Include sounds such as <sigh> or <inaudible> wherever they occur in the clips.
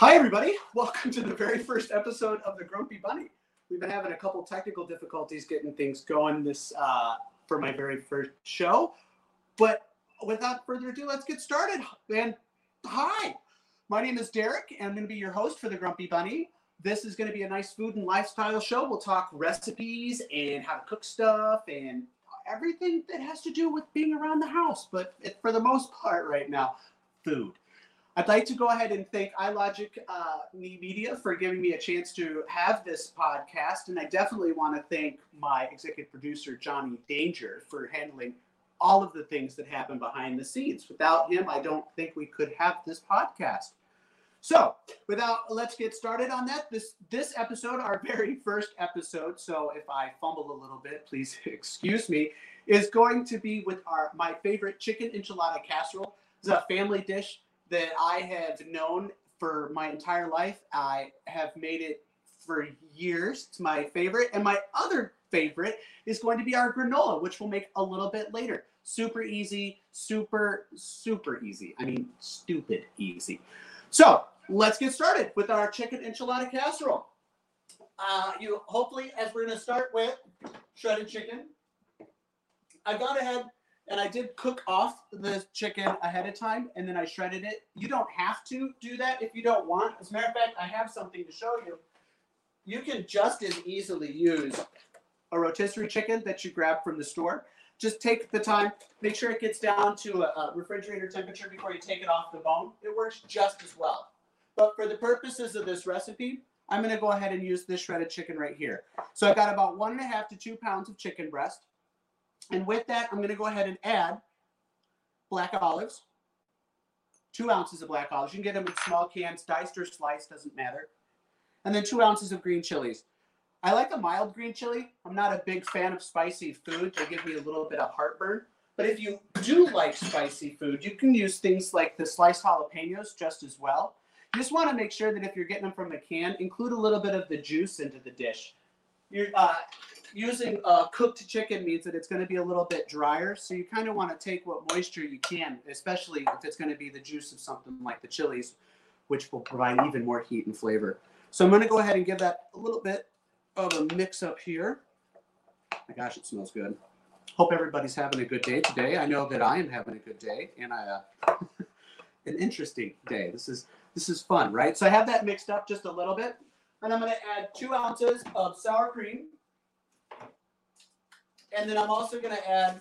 Hi, everybody. Welcome to the very first episode of the Grumpy Bunny. We've been having a couple technical difficulties getting things going this uh, for my very first show, but without further ado, let's get started. And hi, my name is Derek, and I'm going to be your host for the Grumpy Bunny. This is going to be a nice food and lifestyle show. We'll talk recipes and how to cook stuff and everything that has to do with being around the house, but for the most part, right now, food. I'd like to go ahead and thank iLogic uh, Media for giving me a chance to have this podcast. And I definitely want to thank my executive producer, Johnny Danger, for handling all of the things that happen behind the scenes. Without him, I don't think we could have this podcast. So, without let's get started on that. This this episode, our <laughs> very first episode. So, if I fumble a little bit, please <laughs> excuse me. Is going to be with our my favorite chicken enchilada casserole. It's a family dish that I have known for my entire life. I have made it for years. It's my favorite. And my other favorite is going to be our granola, which we'll make a little bit later. Super easy, super, super easy. I mean, stupid easy. So let's get started with our chicken enchilada casserole. Uh, you hopefully, as we're going to start with shredded chicken, I've gone ahead and I did cook off the chicken ahead of time and then I shredded it. You don't have to do that if you don't want. As a matter of fact, I have something to show you. You can just as easily use a rotisserie chicken that you grab from the store. Just take the time, make sure it gets down to a, refrigerator temperature before you take it off the bone. It works just as well. But for the purposes of this recipe, I'm going to go ahead and use this shredded chicken right here. So I've got about one and a half to two pounds of chicken breast. And with that, I'm going to go ahead and add black olives, two ounces of black olives. You can get them in small cans, diced or sliced, doesn't matter. And then two ounces of green chilies. I like a mild green chili. I'm not a big fan of spicy food. They give me a little bit of heartburn. But if you do like spicy food, you can use things like the sliced jalapenos just as well. You just want to make sure that if you're getting them from a can, include a little bit of the juice into the dish. You're, uh, using uh, cooked chicken means that it's going to be a little bit drier. So you kind of want to take what moisture you can, especially if it's going to be the juice of something like the chilies, which will provide even more heat and flavor. So I'm going to go ahead and give that a little bit of a mix up here. My gosh, it smells good. Hope everybody's having a good day today. I know that I am having a good day, and I uh, <laughs> an interesting day. This is this is fun, right? So I have that mixed up just a little bit, and I'm going to add two ounces of sour cream. And then I'm also going to add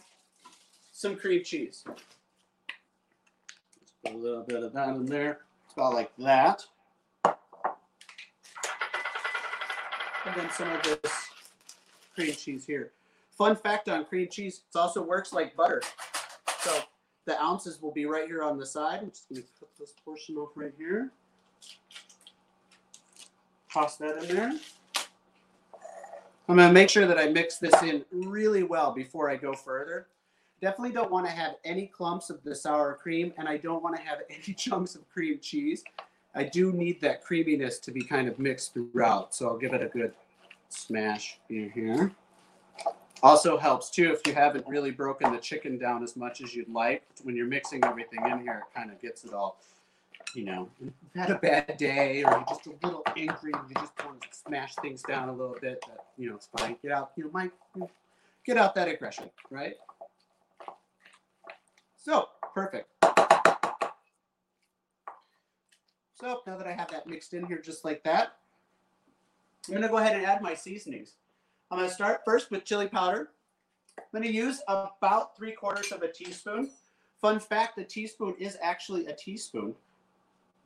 some cream cheese. Let's put a little bit of that in there. About like that. And then some of this cream cheese here. Fun fact on cream cheese, it also works like butter. So the ounces will be right here on the side. I'm just going to cut this portion off right here. Toss that in there. I'm to make sure that I mix this in really well before I go further. Definitely don't want to have any clumps of the sour cream, and I don't want to have <laughs> any chunks of cream cheese. I do need that creaminess to be kind of mixed throughout, so I'll give it a good smash in here. Also helps too if you haven't really broken the chicken down as much as you'd like. When you're mixing everything in here, it kind of gets it all, you know, you've had a bad day or you're just a little angry, and you just want to smash things down a little bit. That, you know, it's fine. Get out, you know, Mike, get out that aggression, right? So perfect. So now that I have that mixed in here just like that, I'm gonna go ahead and add my seasonings. I'm gonna start first with chili powder. I'm gonna use about three quarters of a teaspoon. Fun fact, the teaspoon is actually a teaspoon,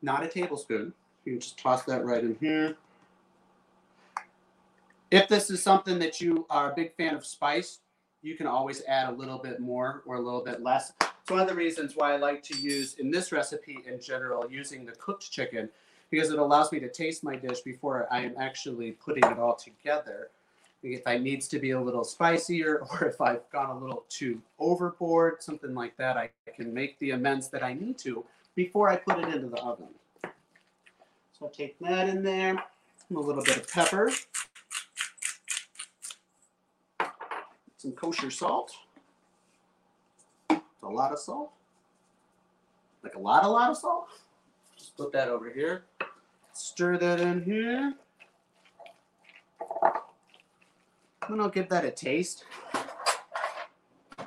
not a tablespoon. You just toss that right in here. If this is something that you are a big fan of spice, you can always add a little bit more or a little bit less. It's one of the reasons why I like to use in this recipe in general using the cooked chicken because it allows me to taste my dish before I am actually putting it all together. If I needs to be a little spicier <laughs> or if I've gone a little too overboard, something like that, I can make the amends that I need to before I put it into the oven. So I'll take that in there, a little bit of pepper, some kosher salt a lot of salt. Like a lot, a lot of salt. Just put that over here. stir that in here. And I'll give that a taste.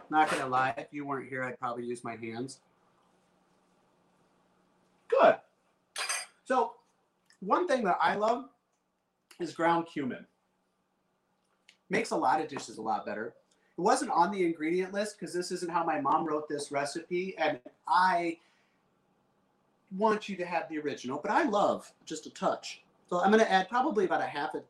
Not gonna lie, if you weren't here, I'd probably use my hands. Good. So, one thing that I love is ground cumin. Makes a lot of dishes a lot better. It wasn't on the ingredient list because this isn't how my mom wrote this recipe, and I want you to have the original, but I love just a touch. So I'm going to add probably about a half a,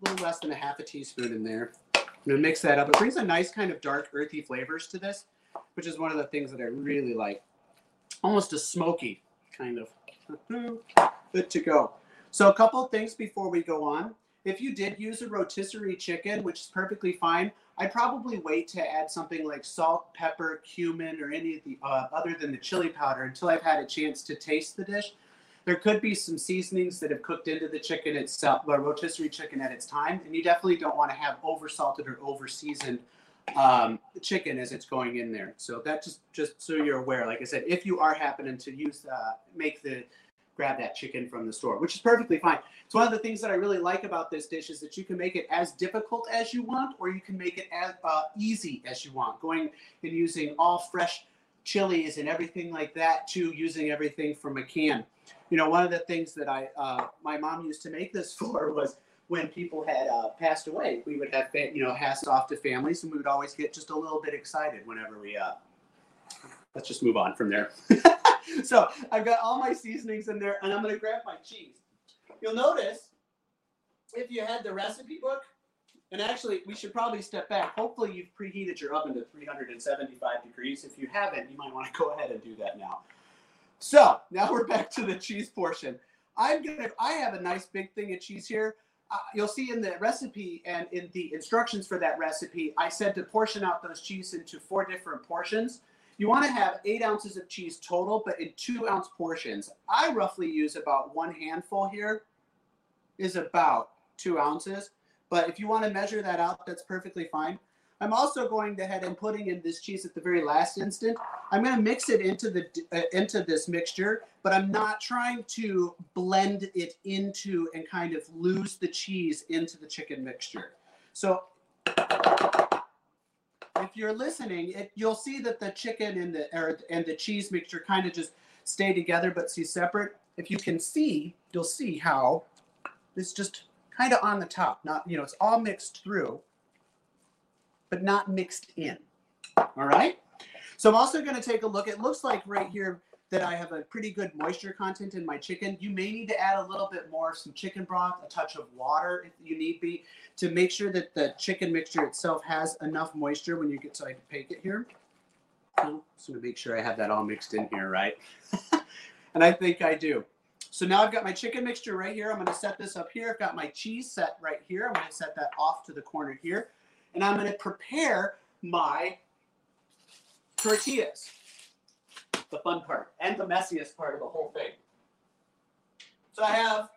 little less than a half a teaspoon in there. I'm going to mix that up. It brings a nice kind of dark, earthy flavors to this, which is one of the things that I really like. Almost a smoky kind of. <laughs> Good to go. So a couple of things before we go on. If you did use a rotisserie chicken, which is perfectly fine, I'd probably wait to add something like salt, pepper, cumin, or any of the uh, other than the chili powder until I've had a chance to taste the dish. There could be some seasonings that have cooked into the chicken itself, the rotisserie chicken at its time, and you definitely don't want to have over salted or over seasoned um, chicken as it's going in there. So that just just so you're aware. Like I said, if you are happening to use uh, make the grab that chicken from the store, which is perfectly fine. It's one of the things that I really like about this dish is that you can make it as difficult as you want, or you can make it as uh, easy as you want, going and using all fresh chilies and everything like that to using everything from a can. You know, one of the things that I, uh, my mom used to make this <laughs> for was when people had uh, passed away, we would have, you know, passed off to families and we would always get just a little bit excited whenever we, uh, let's just move on from there. <laughs> so I've got all my seasonings in there, and I'm going to grab my cheese. You'll notice if you had the recipe book, and actually, we should probably step back. Hopefully, you've preheated your oven to 375 degrees. If you haven't, you might want to go ahead and do that now. So now we're back to the cheese portion. I'm gonna. I have a nice big thing of cheese here. Uh, you'll see in the recipe and in the instructions for that recipe, I said to portion out those cheese into four different portions. You want to have eight ounces of cheese total, but in two ounce portions. I roughly use about one handful here, is about two ounces. But if you want to measure that out, that's perfectly fine. I'm also going ahead and putting in this cheese at the very last instant. I'm going to mix it into the uh, into this mixture, but I'm not trying to blend it into and kind of lose the cheese into the chicken mixture. So if you're listening, it, you'll see that the chicken and the or, and the cheese mixture kind of just stay together but see separate. If you can see, you'll see how it's just kind of on the top. Not you know, it's all mixed through, but not mixed in. All right. So I'm also going to take a look. It looks like right here that I have a pretty good moisture content in my chicken. You may need to add a little bit more, some chicken broth, a touch of water if you need be, to make sure that the chicken mixture itself has enough moisture when you get, so I bake it here. I'm just gonna make sure I have that all mixed in here, right? <laughs> and I think I do. So now I've got my chicken mixture right here. I'm gonna set this up here. I've got my cheese set right here. I'm gonna set that off to the corner here. And I'm gonna prepare my tortillas the fun part and the messiest part of the whole thing. So I have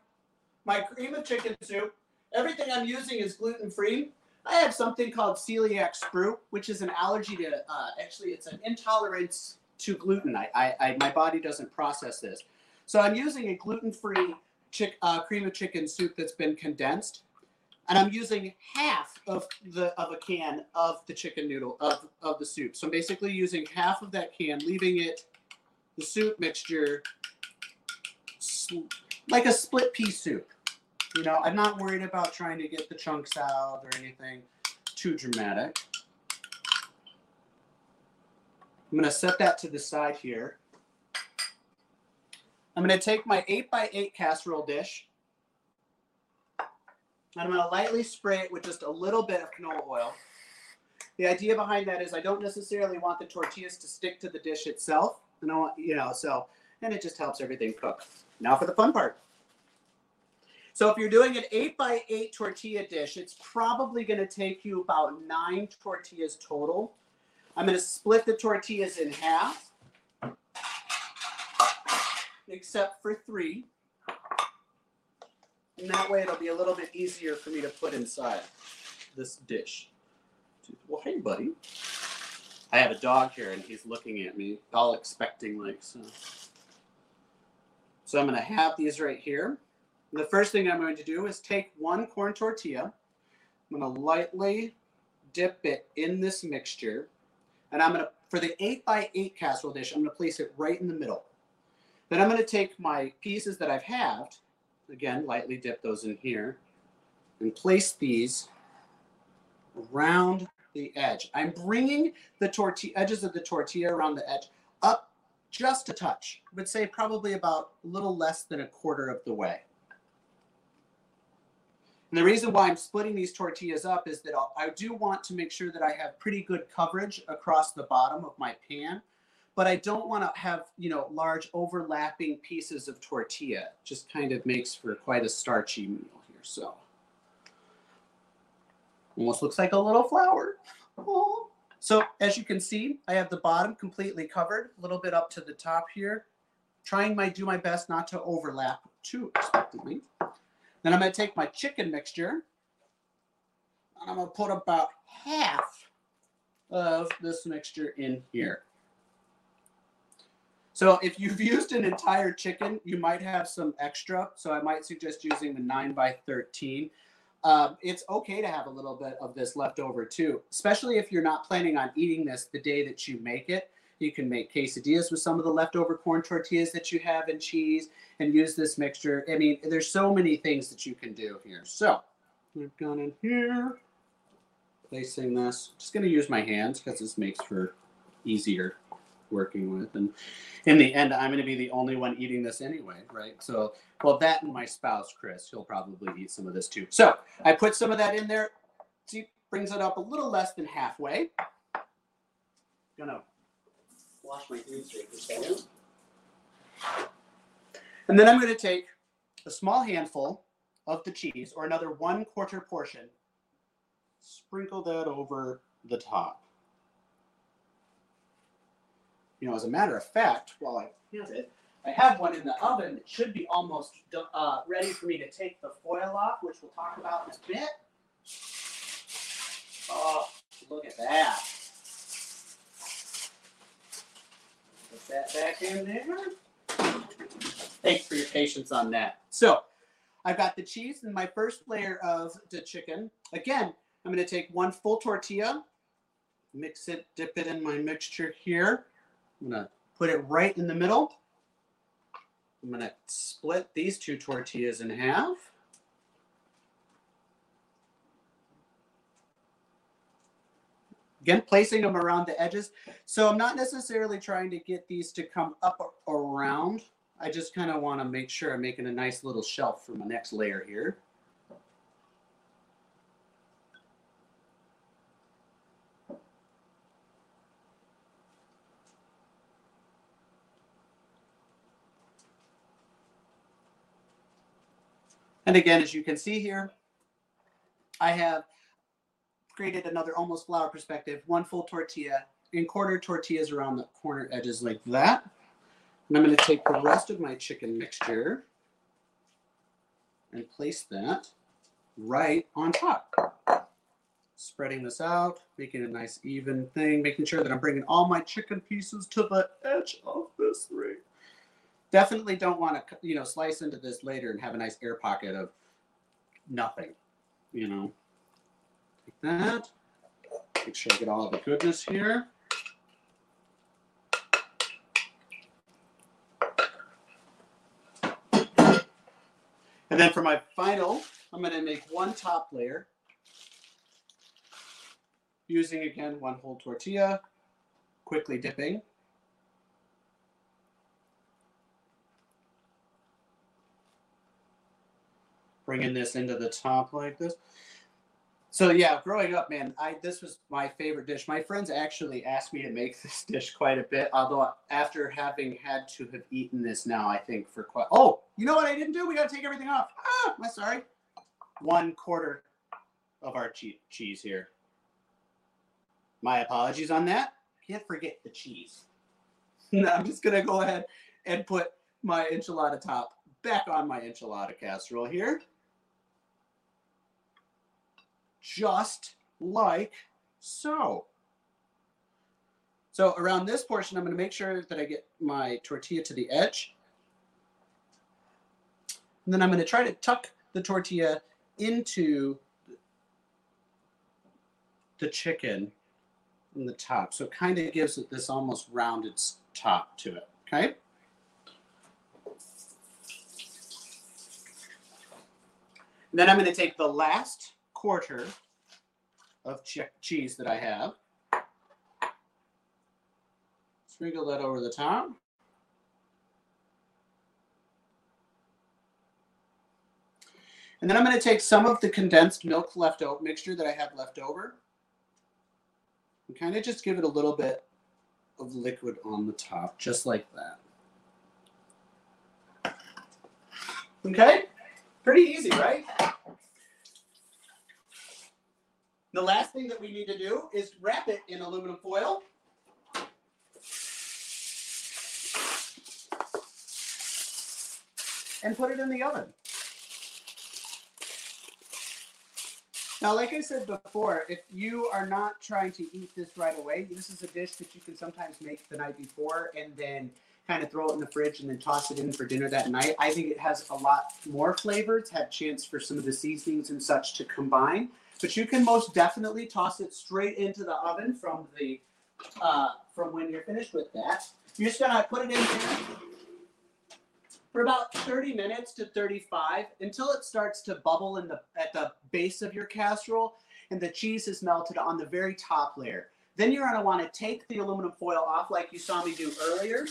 my cream of chicken soup. Everything I'm using is gluten free. I have something called celiac sprue, which is an allergy to, uh, actually, it's an intolerance to gluten. I, I, I, my body doesn't process this. So I'm using a gluten free chick, uh, cream of chicken soup that's been condensed and I'm using half of the of a can of the chicken noodle of, of the soup. So I'm basically using half of that can, leaving it the soup mixture like a split pea soup. You know, I'm not worried about trying to get the chunks out or anything too dramatic. I'm going to set that to the side here. I'm going to take my 8x8 casserole dish and I'm going to lightly spray it with just a little bit of canola oil. The idea behind that is I don't necessarily want the tortillas to stick to the dish itself. And I want, you know, so, and it just helps everything cook. Now for the fun part. So if you're doing an eight by eight tortilla dish, it's probably going to take you about nine tortillas total. I'm going to split the tortillas in half, except for three. And that way it'll be a little bit easier for me to put inside this dish. Well, hey, buddy. I have a dog here and he's looking at me, all expecting like so. So I'm going to have these right here. The first thing I'm going to do is take one corn tortilla. I'm going to lightly dip it in this mixture. And I'm going to, for the 8 by 8 casserole dish, I'm going to place it right in the middle. Then I'm going to take my pieces that I've halved, again, lightly dip those in here, and place these around the edge. I'm bringing the tortilla edges of the tortilla around the edge up just a touch. I would say probably about a little less than a quarter of the way. And the reason why I'm splitting these tortillas up is that I'll, I do want to make sure that I have pretty good coverage across the bottom of my pan, but I don't want to have, you know, large overlapping pieces of tortilla. Just kind of makes for quite a starchy meal here. So almost looks like a little flower. Oh. <laughs> So as you can see, I have the bottom completely covered, a little bit up to the top here. Trying my do my best not to overlap too expectantly. Then I'm going to take my chicken mixture and I'm going to put about half of this mixture in here. So if you've used an entire chicken, you might have some extra. So I might suggest using the 9 by 13. Um, it's okay to have a little bit of this left over too, especially if you're not planning on eating this the day that you make it. You can make quesadillas with some of the leftover corn tortillas that you have and cheese and use this mixture. I mean, there's so many things that you can do here. So we've gone in here, placing this. Just going to use my hands because this makes for easier working with. And in the end, I'm going to be the only one eating this anyway, right? So, well, that and my spouse, Chris, he'll probably eat some of this too. So I put some of that in there. See, brings it up a little less than halfway. Gonna wash my hands second. And then I'm going to take a small handful of the cheese or another one quarter portion, sprinkle that over the top. You know, as a matter of fact, while I have it, I have one in the oven that should be almost uh, ready for me to take the foil off, which we'll talk about in a bit. Oh, look at that. Put that back in there. Thanks for your patience on that. So I've got the cheese and my first layer of the chicken. Again, I'm going to take one full tortilla, mix it, dip it in my mixture here. I'm going to put it right in the middle. I'm going to split these two tortillas in half. Again, placing them around the edges. So I'm not necessarily trying to get these to come up around. I just kind of want to make sure I'm making a nice little shelf for my next layer here. And again, as you can see here, I have created another almost flower perspective, one full tortilla, and quarter tortillas around the corner edges like that. And I'm going to take the rest of my chicken mixture and place that right on top. Spreading this out, making a nice even thing, making sure that I'm bringing all my chicken pieces to the edge of this ring. Definitely don't want to, you know, slice into this later and have a nice air pocket of nothing, you know. Take that. Make sure I get all the goodness here. And then for my final, I'm going to make one top layer using again one whole tortilla, quickly dipping. Bringing this into the top like this. So yeah, growing up, man, I this was my favorite dish. My friends actually asked me to make <laughs> this dish quite a bit. Although after having had to have eaten this now, I think for quite. Oh, you know what I didn't do? We got to take everything off. Ah, I'm sorry. One quarter of our cheese here. My apologies on that. Can't forget the cheese. <laughs> now I'm just gonna go ahead and put my enchilada top back on my enchilada casserole here just like so. So around this portion, I'm going to make sure that I get my tortilla to the edge. And then I'm going to try to tuck the tortilla into the chicken in the top. So it kind of gives it this almost rounded top to it. Okay. And then I'm going to take the last quarter of cheese that I have, sprinkle that over the top. And then I'm going to take some of the condensed milk left leftover mixture that I have left over and kind of just give it a little bit of liquid on the top, just like that. Okay? Pretty easy, right? The last thing that we need to do is wrap it in aluminum foil. And put it in the oven. Now, like I said before, if you are not trying to eat this right away, this is a dish that you can sometimes make the night before and then kind of throw it in the fridge and then toss it in for dinner that night. I think it has a lot more flavor. It's had chance for some of the seasonings and such to combine. But you can most definitely toss it straight into the oven from the uh, from when you're finished with that. You're just gonna put it in there for about 30 minutes to 35 until it starts to bubble in the at the base of your casserole and the cheese is melted on the very top layer. Then you're going to want to take the aluminum foil off like you saw me do earlier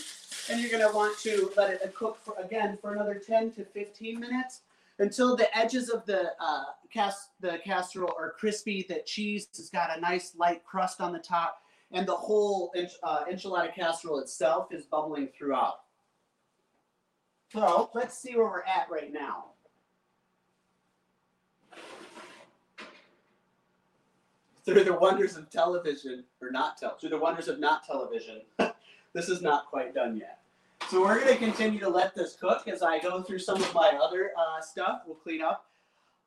and you're going to want to let it cook for again for another 10 to 15 minutes until the edges of the uh, cast the casserole are crispy. The cheese has got a nice light crust on the top, and the whole uh, enchilada casserole itself is bubbling throughout. So let's see where we're at right now. Through the wonders of television, or not tell, through the wonders of not television, <laughs> this is not quite done yet. So we're going to continue to let this cook as I go through some of my other uh, stuff. We'll clean up.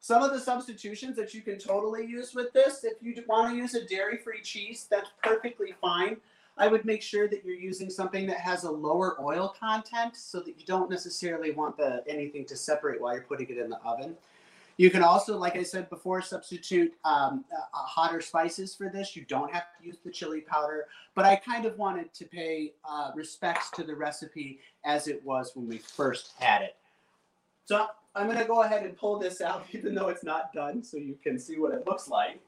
Some of the substitutions that you can totally use with this, if you want to use a dairy-free cheese, that's perfectly fine. I would make sure that you're using something that has a lower oil content so that you don't necessarily want the anything to separate while you're putting it in the oven. You can also, like I said before, substitute um, uh, hotter spices for this. You don't have to use the chili powder, but I kind of wanted to pay uh, respects to the recipe as it was when we first had it. So I'm going to go ahead and pull this out, <laughs> even though it's not done, so you can see what it looks like.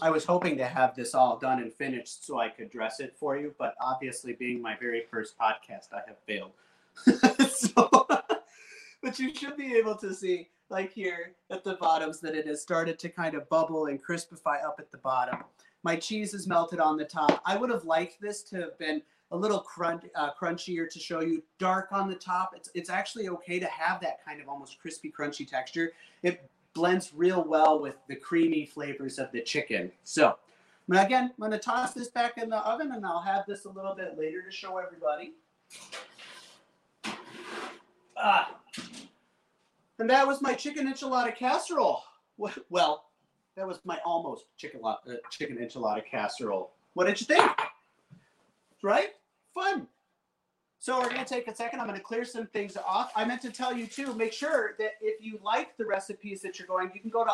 I was hoping to have this all done and finished so I could dress it for you, but obviously, being my very first podcast, I have failed. <laughs> so, <laughs> but you should be able to see, like here at the bottoms, that it has started to kind of bubble and crispify up at the bottom. My cheese is melted on the top. I would have liked this to have been a little crunch, uh, crunchier to show you dark on the top. It's, it's actually okay to have that kind of almost crispy, crunchy texture. It blends real well with the creamy flavors of the chicken. So, again, I'm to toss this back in the oven and I'll have this a little bit later to show everybody. Ah. And that was my chicken enchilada casserole. Well, that was my almost chicken, uh, chicken enchilada casserole. What did you think? Right? Fun. So we're going to take a second. I'm going to clear some things off. I meant to tell you too, make sure that if you like the recipes that you're going, you can go to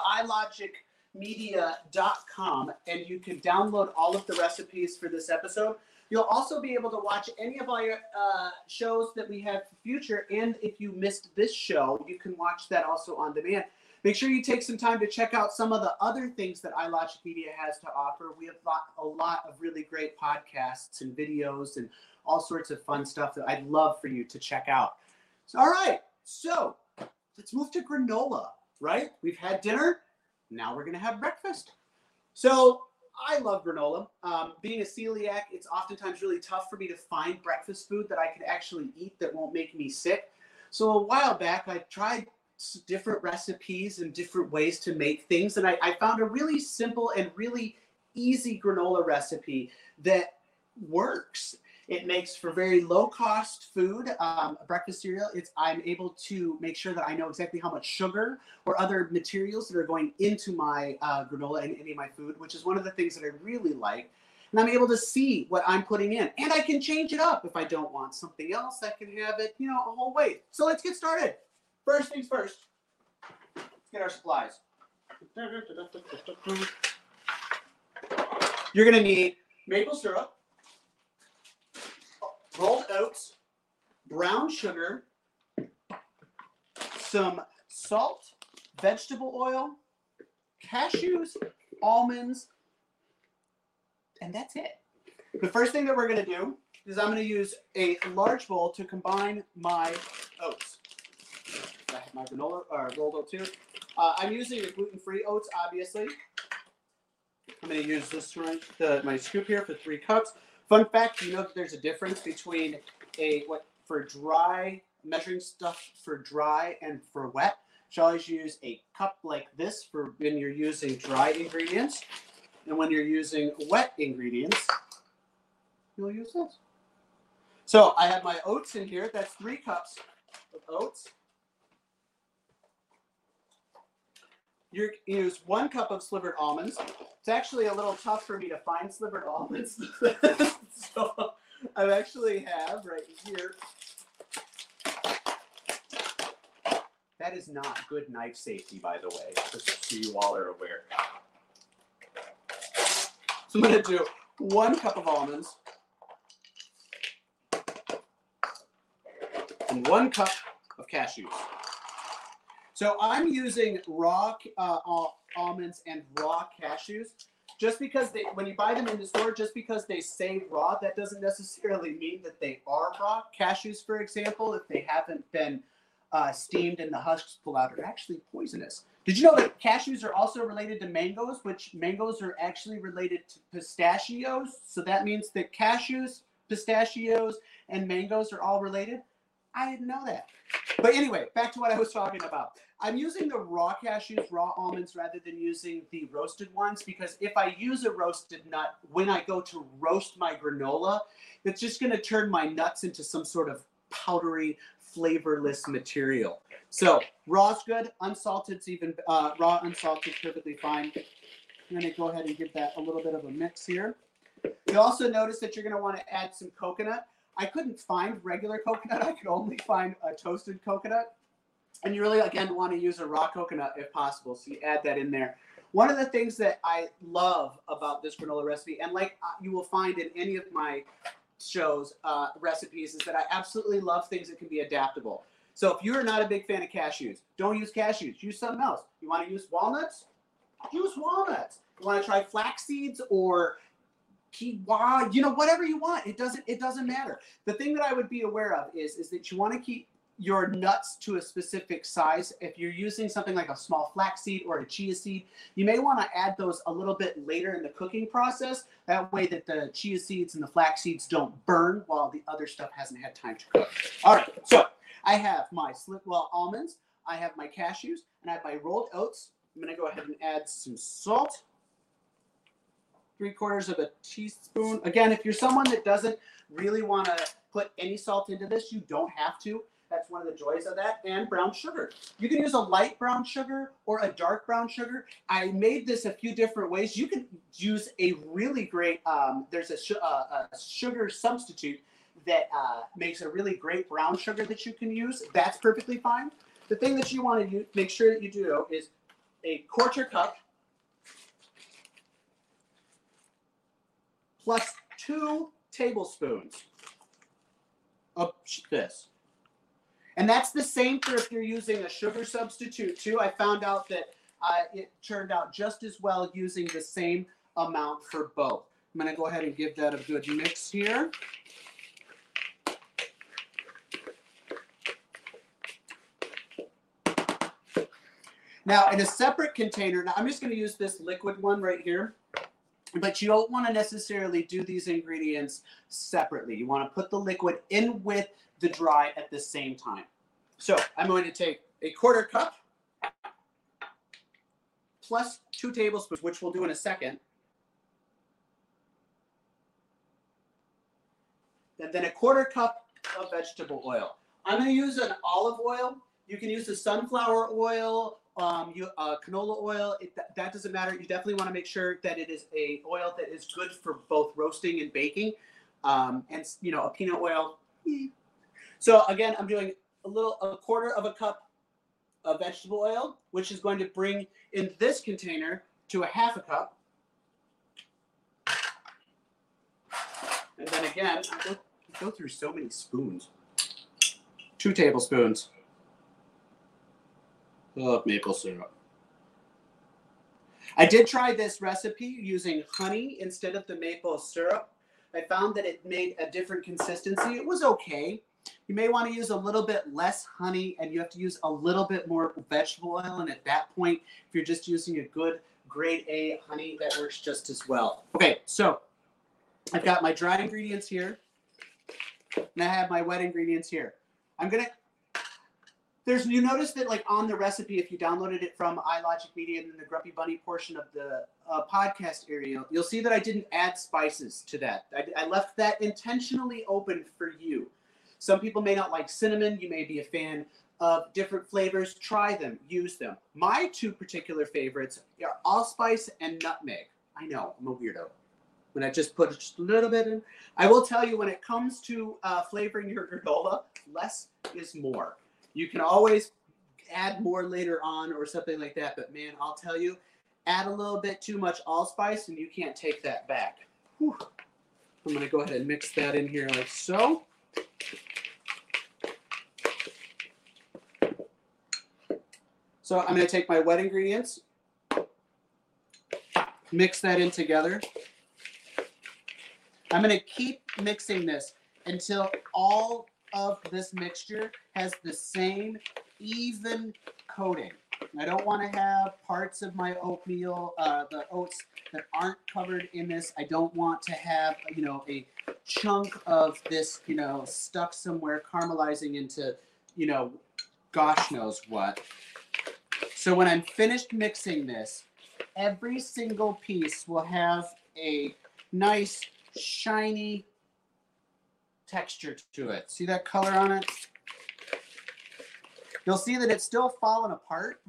ilogicmedia.com and you can download all of the recipes for this episode. You'll also be able to watch any of our uh, shows that we have future. And if you missed this show, you can watch that also on demand. Make sure you take some time to check out some of the other things that iLogic Media has to offer. We have a lot of really great podcasts and videos and all sorts of fun stuff that I'd love for you to check out. So, all right, so let's move to granola, right? We've had dinner, now we're to have breakfast. So, I love granola. Um, being a celiac, it's oftentimes really tough for me to find breakfast food that I can actually eat that won't make me sick. So, a while back, I tried different recipes and different ways to make things, and I, I found a really simple and really easy granola recipe that works It makes for very low cost food, um, breakfast cereal. It's I'm able to make sure that I know exactly how much sugar or other materials that are going into my uh, granola and any of my food, which is one of the things that I really like. And I'm able to see what I'm putting in, and I can change it up if I don't want something else. I can have it, you know, a whole way. So let's get started. First things first. Let's get our supplies. You're gonna need maple syrup, oats, brown sugar, some salt, vegetable oil, cashews, almonds, and that's it. The first thing that we're gonna do is I'm gonna use a large bowl to combine my oats. I have my granola or rolled oat too. Uh, I'm using the gluten-free oats, obviously. I'm going to use this one, the, my scoop here for three cups. Fun fact: you know that there's a difference between a what for dry measuring stuff for dry and for wet? You always use a cup like this for when you're using dry ingredients, and when you're using wet ingredients, you'll use this. So I have my oats in here. That's three cups of oats. You use one cup of slivered almonds. It's actually a little tough for me to find slivered almonds. <laughs> so I actually have right here. That is not good knife safety, by the way, just so you all are aware. So I'm going to do one cup of almonds and one cup of cashews. So I'm using raw uh, almonds and raw cashews. Just because they, when you buy them in the store, just because they say raw, that doesn't necessarily mean that they are raw. Cashews, for example, if they haven't been uh, steamed and the husks pulled out, are actually poisonous. Did you know that cashews are also related to mangoes, which mangoes are actually related to pistachios? So that means that cashews, pistachios, and mangoes are all related. I didn't know that. But anyway, back to what I was talking about. I'm using the raw cashews, raw almonds, rather than using the roasted ones because if I use a roasted nut, when I go to roast my granola, it's just going to turn my nuts into some sort of powdery, flavorless material. So raw's good, unsalted's even uh, raw, unsalted, perfectly fine. I'm going to go ahead and give that a little bit of a mix here. You also notice that you're going to want to add some coconut. I couldn't find regular coconut. I could only find a toasted coconut. And you really, again, want to use a raw coconut if possible. So you add that in there. One of the things that I love about this granola recipe, and like uh, you will find in any of my shows, uh, recipes, is that I absolutely love things that can be adaptable. So if you're not a big fan of cashews, don't use cashews. Use something else. You want to use walnuts? Use walnuts. You want to try flax seeds or quinoa, you know, whatever you want. It doesn't it doesn't matter. The thing that I would be aware of is is that you want to keep your nuts to a specific size. If you're using something like a small flaxseed or a chia seed, you may want to add those a little bit later in the cooking process. That way that the chia seeds and the flax seeds don't burn while the other stuff hasn't had time to cook. All right, so I have my well almonds, I have my cashews, and I have my rolled oats. I'm gonna go ahead and add some salt. Three quarters of a teaspoon. Again, if you're someone that doesn't really want to put any salt into this, you don't have to. That's one of the joys of that. And brown sugar. You can use a light brown sugar or a dark brown sugar. I made this a few different ways. You can use a really great, um, there's a, uh, a, sugar substitute that uh, makes a really great brown sugar that you can use. That's perfectly fine. The thing that you want to make sure that you do is a quarter cup plus two tablespoons of this. And that's the same for if you're using a sugar substitute too. I found out that uh, it turned out just as well using the same amount for both. I'm to go ahead and give that a good mix here. Now, in a separate container, now I'm just to use this liquid one right here, but you don't want to necessarily do these ingredients separately. You want to put the liquid in with the dry at the same time. So I'm going to take a quarter cup plus two tablespoons, which we'll do in a second. and then a quarter cup of vegetable oil. I'm going to use an olive oil. You can use a sunflower oil, um, you, uh, canola oil. It, that, that doesn't matter. You definitely want to make sure that it is a oil that is good for both roasting and baking. Um, and you know, a peanut oil. eh. So again, I'm doing a little, a quarter of a cup of vegetable oil, which is going to bring in this container to a half a cup. And then again, I go, I go through so many spoons. Two tablespoons of maple syrup. I did try this recipe using honey instead of the maple syrup. I found that it made a different consistency. It was okay. You may want to use a little bit less honey and you have to use a little bit more vegetable oil. And at that point, if you're just using a good grade A honey, that works just as well. Okay, so I've got my dry ingredients here, and I have my wet ingredients here. I'm gonna. There's you notice that like on the recipe, if you downloaded it from iLogic Media and in the Grumpy Bunny portion of the uh, podcast area, you'll see that I didn't add spices to that. I, I left that intentionally open for you. Some people may not like cinnamon. You may be a fan of different flavors. Try them, use them. My two particular favorites are allspice and nutmeg. I know I'm a weirdo when I just put just a little bit in. I will tell you when it comes to uh, flavoring your granola, less is more. You can always add more later on or something like that, but man, I'll tell you, add a little bit too much allspice and you can't take that back. Whew. I'm gonna go ahead and mix that in here like so. So I'm gonna take my wet ingredients, mix that in together. I'm going to keep mixing this until all of this mixture has the same even coating. I don't want to have parts of my oatmeal, uh, the oats that aren't covered in this. I don't want to have, you know, a chunk of this, you know, stuck somewhere caramelizing into, you know, gosh knows what. So when I'm finished mixing this, every single piece will have a nice shiny texture to it. See that color on it? You'll see that it's still falling apart.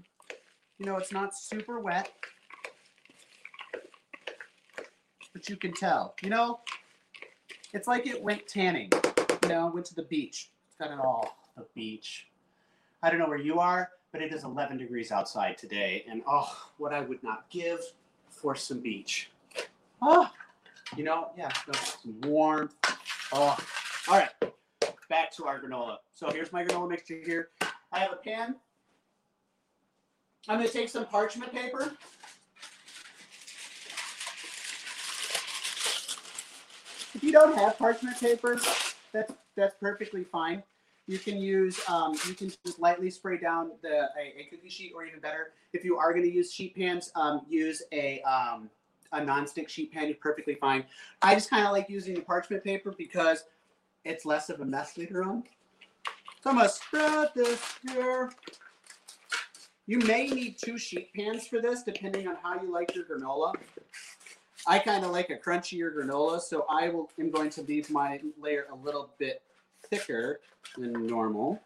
You know, it's not super wet. But you can tell. You know, it's like it went tanning. You know, went to the beach. It's got it all. The beach. I don't know where you are, but it is 11 degrees outside today. And oh, what I would not give for some beach. Oh, you know, yeah, some warmth. Oh, all right. Back to our granola. So here's my granola mixture here. I have a pan. I'm going to take some parchment paper. If you don't have parchment paper, that's that's perfectly fine. You can use um, you can just lightly spray down the a, a cookie sheet, or even better, if you are going to use sheet pans, um, use a um, a non-stick sheet pan. You're perfectly fine. I just kind of like using the parchment paper because it's less of a mess later on. So I'm gonna spread this here. You may need two sheet pans for this, depending on how you like your granola. I kind of like a crunchier granola, so I will am going to leave my layer a little bit thicker than normal.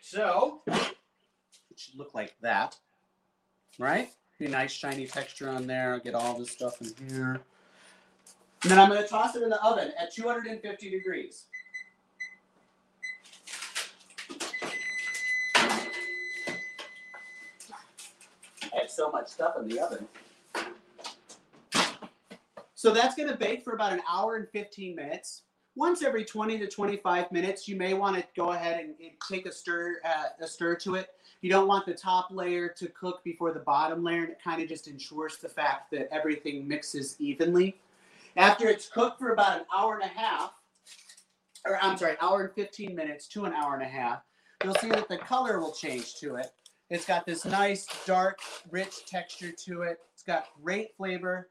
So it should look like that, right? Be nice shiny texture on there. I'll get all this stuff in here. And then I'm going to toss it in the oven at 250 degrees. I have so much stuff in the oven. So that's going to bake for about an hour and 15 minutes. Once every 20 to 25 minutes, you may want to go ahead and, and take a stir, uh, a stir to it. You don't want the top layer to cook before the bottom layer, and it kind of just ensures the fact that everything mixes evenly. After it's cooked for about an hour and a half, or I'm sorry, an hour and 15 minutes to an hour and a half, you'll see that the color will change to it. It's got this nice, dark, rich texture to it. It's got great flavor.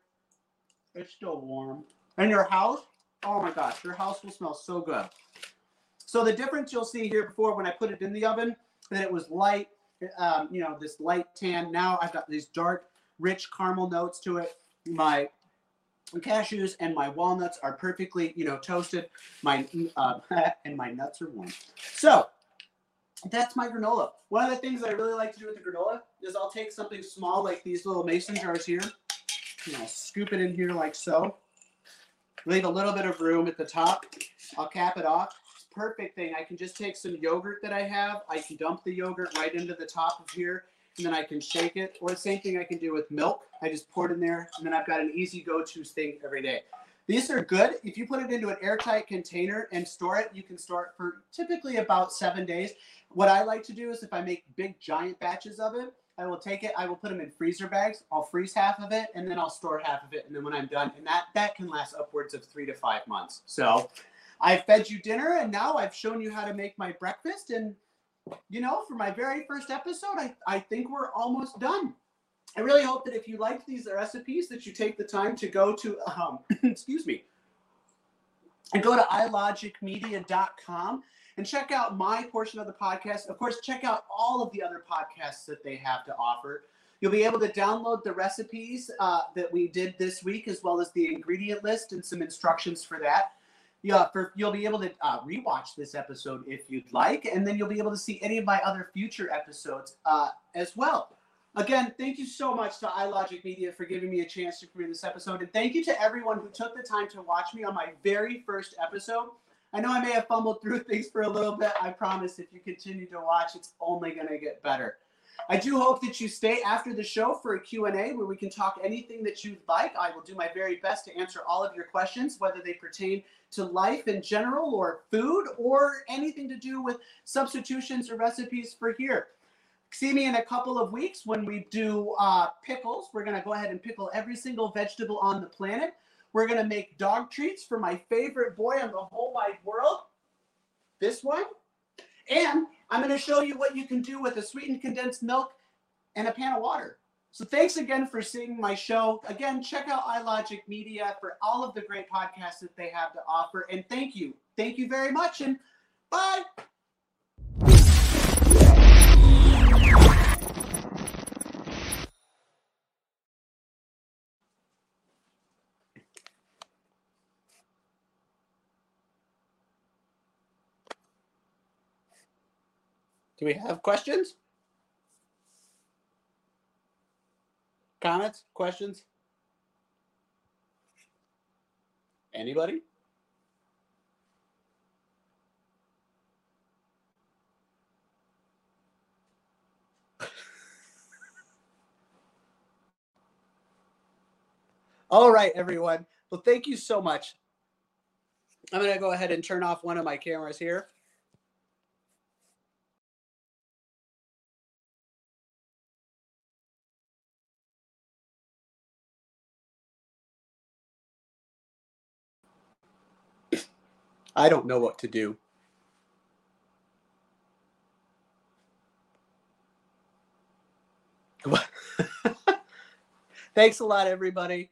It's still warm. And your house, oh my gosh, your house will smell so good. So the difference you'll see here before when I put it in the oven, that it was light, um, you know, this light tan. Now I've got these dark, rich caramel notes to it. My cashews and my walnuts are perfectly, you know, toasted. My uh, <laughs> and my nuts are warm. So that's my granola. One of the things that I really like to do with the granola is I'll take something small like these little mason jars here, and I'll scoop it in here like so. Leave a little bit of room at the top. I'll cap it off. Perfect thing. I can just take some yogurt that I have. I can dump the yogurt right into the top of here, and then I can shake it. Or the same thing I can do with milk. I just pour it in there, and then I've got an easy go-to thing every day. These are good. If you put it into an airtight container and store it, you can store it for typically about seven days. What I like to do is if I make big giant batches of it, I will take it, I will put them in freezer bags. I'll freeze half of it and then I'll store half of it. And then when I'm done, and that, that can last upwards of three to five months. So I fed you dinner and now I've shown you how to make my breakfast. And, you know, for my very first episode, I, I think we're almost done. I really hope that if you like these recipes, that you take the time to go to, um, <coughs> excuse me, and go to ilogicmedia.com and check out my portion of the podcast. Of course, check out all of the other podcasts that they have to offer. You'll be able to download the recipes uh, that we did this week, as well as the ingredient list and some instructions for that. Yeah, for, you'll be able to uh, rewatch this episode if you'd like, and then you'll be able to see any of my other future episodes uh, as well. Again, thank you so much to iLogic Media for giving me a chance to create this episode, and thank you to everyone who took the time to watch me on my very first episode. I know I may have fumbled through <laughs> things for a little bit. I promise if you continue to watch, it's only going to get better. I do hope that you stay after the show for a Q&A where we can talk anything that you'd like. I will do my very best to answer all of your questions, whether they pertain to life in general or food or anything to do with substitutions or recipes for here. See me in a couple of weeks when we do uh, pickles. We're going to go ahead and pickle every single vegetable on the planet. We're going to make dog treats for my favorite boy on the whole wide world. This one. And I'm going to show you what you can do with a sweetened condensed milk and a pan of water. So thanks again for seeing my show. Again, check out iLogic Media for all of the great podcasts that they have to offer. And thank you. Thank you very much. And bye. Do we have questions? Comments? Questions? Anybody? All right, everyone. Well, thank you so much. I'm going to go ahead and turn off one of my cameras here. I don't know what to do. <laughs> Thanks a lot, everybody.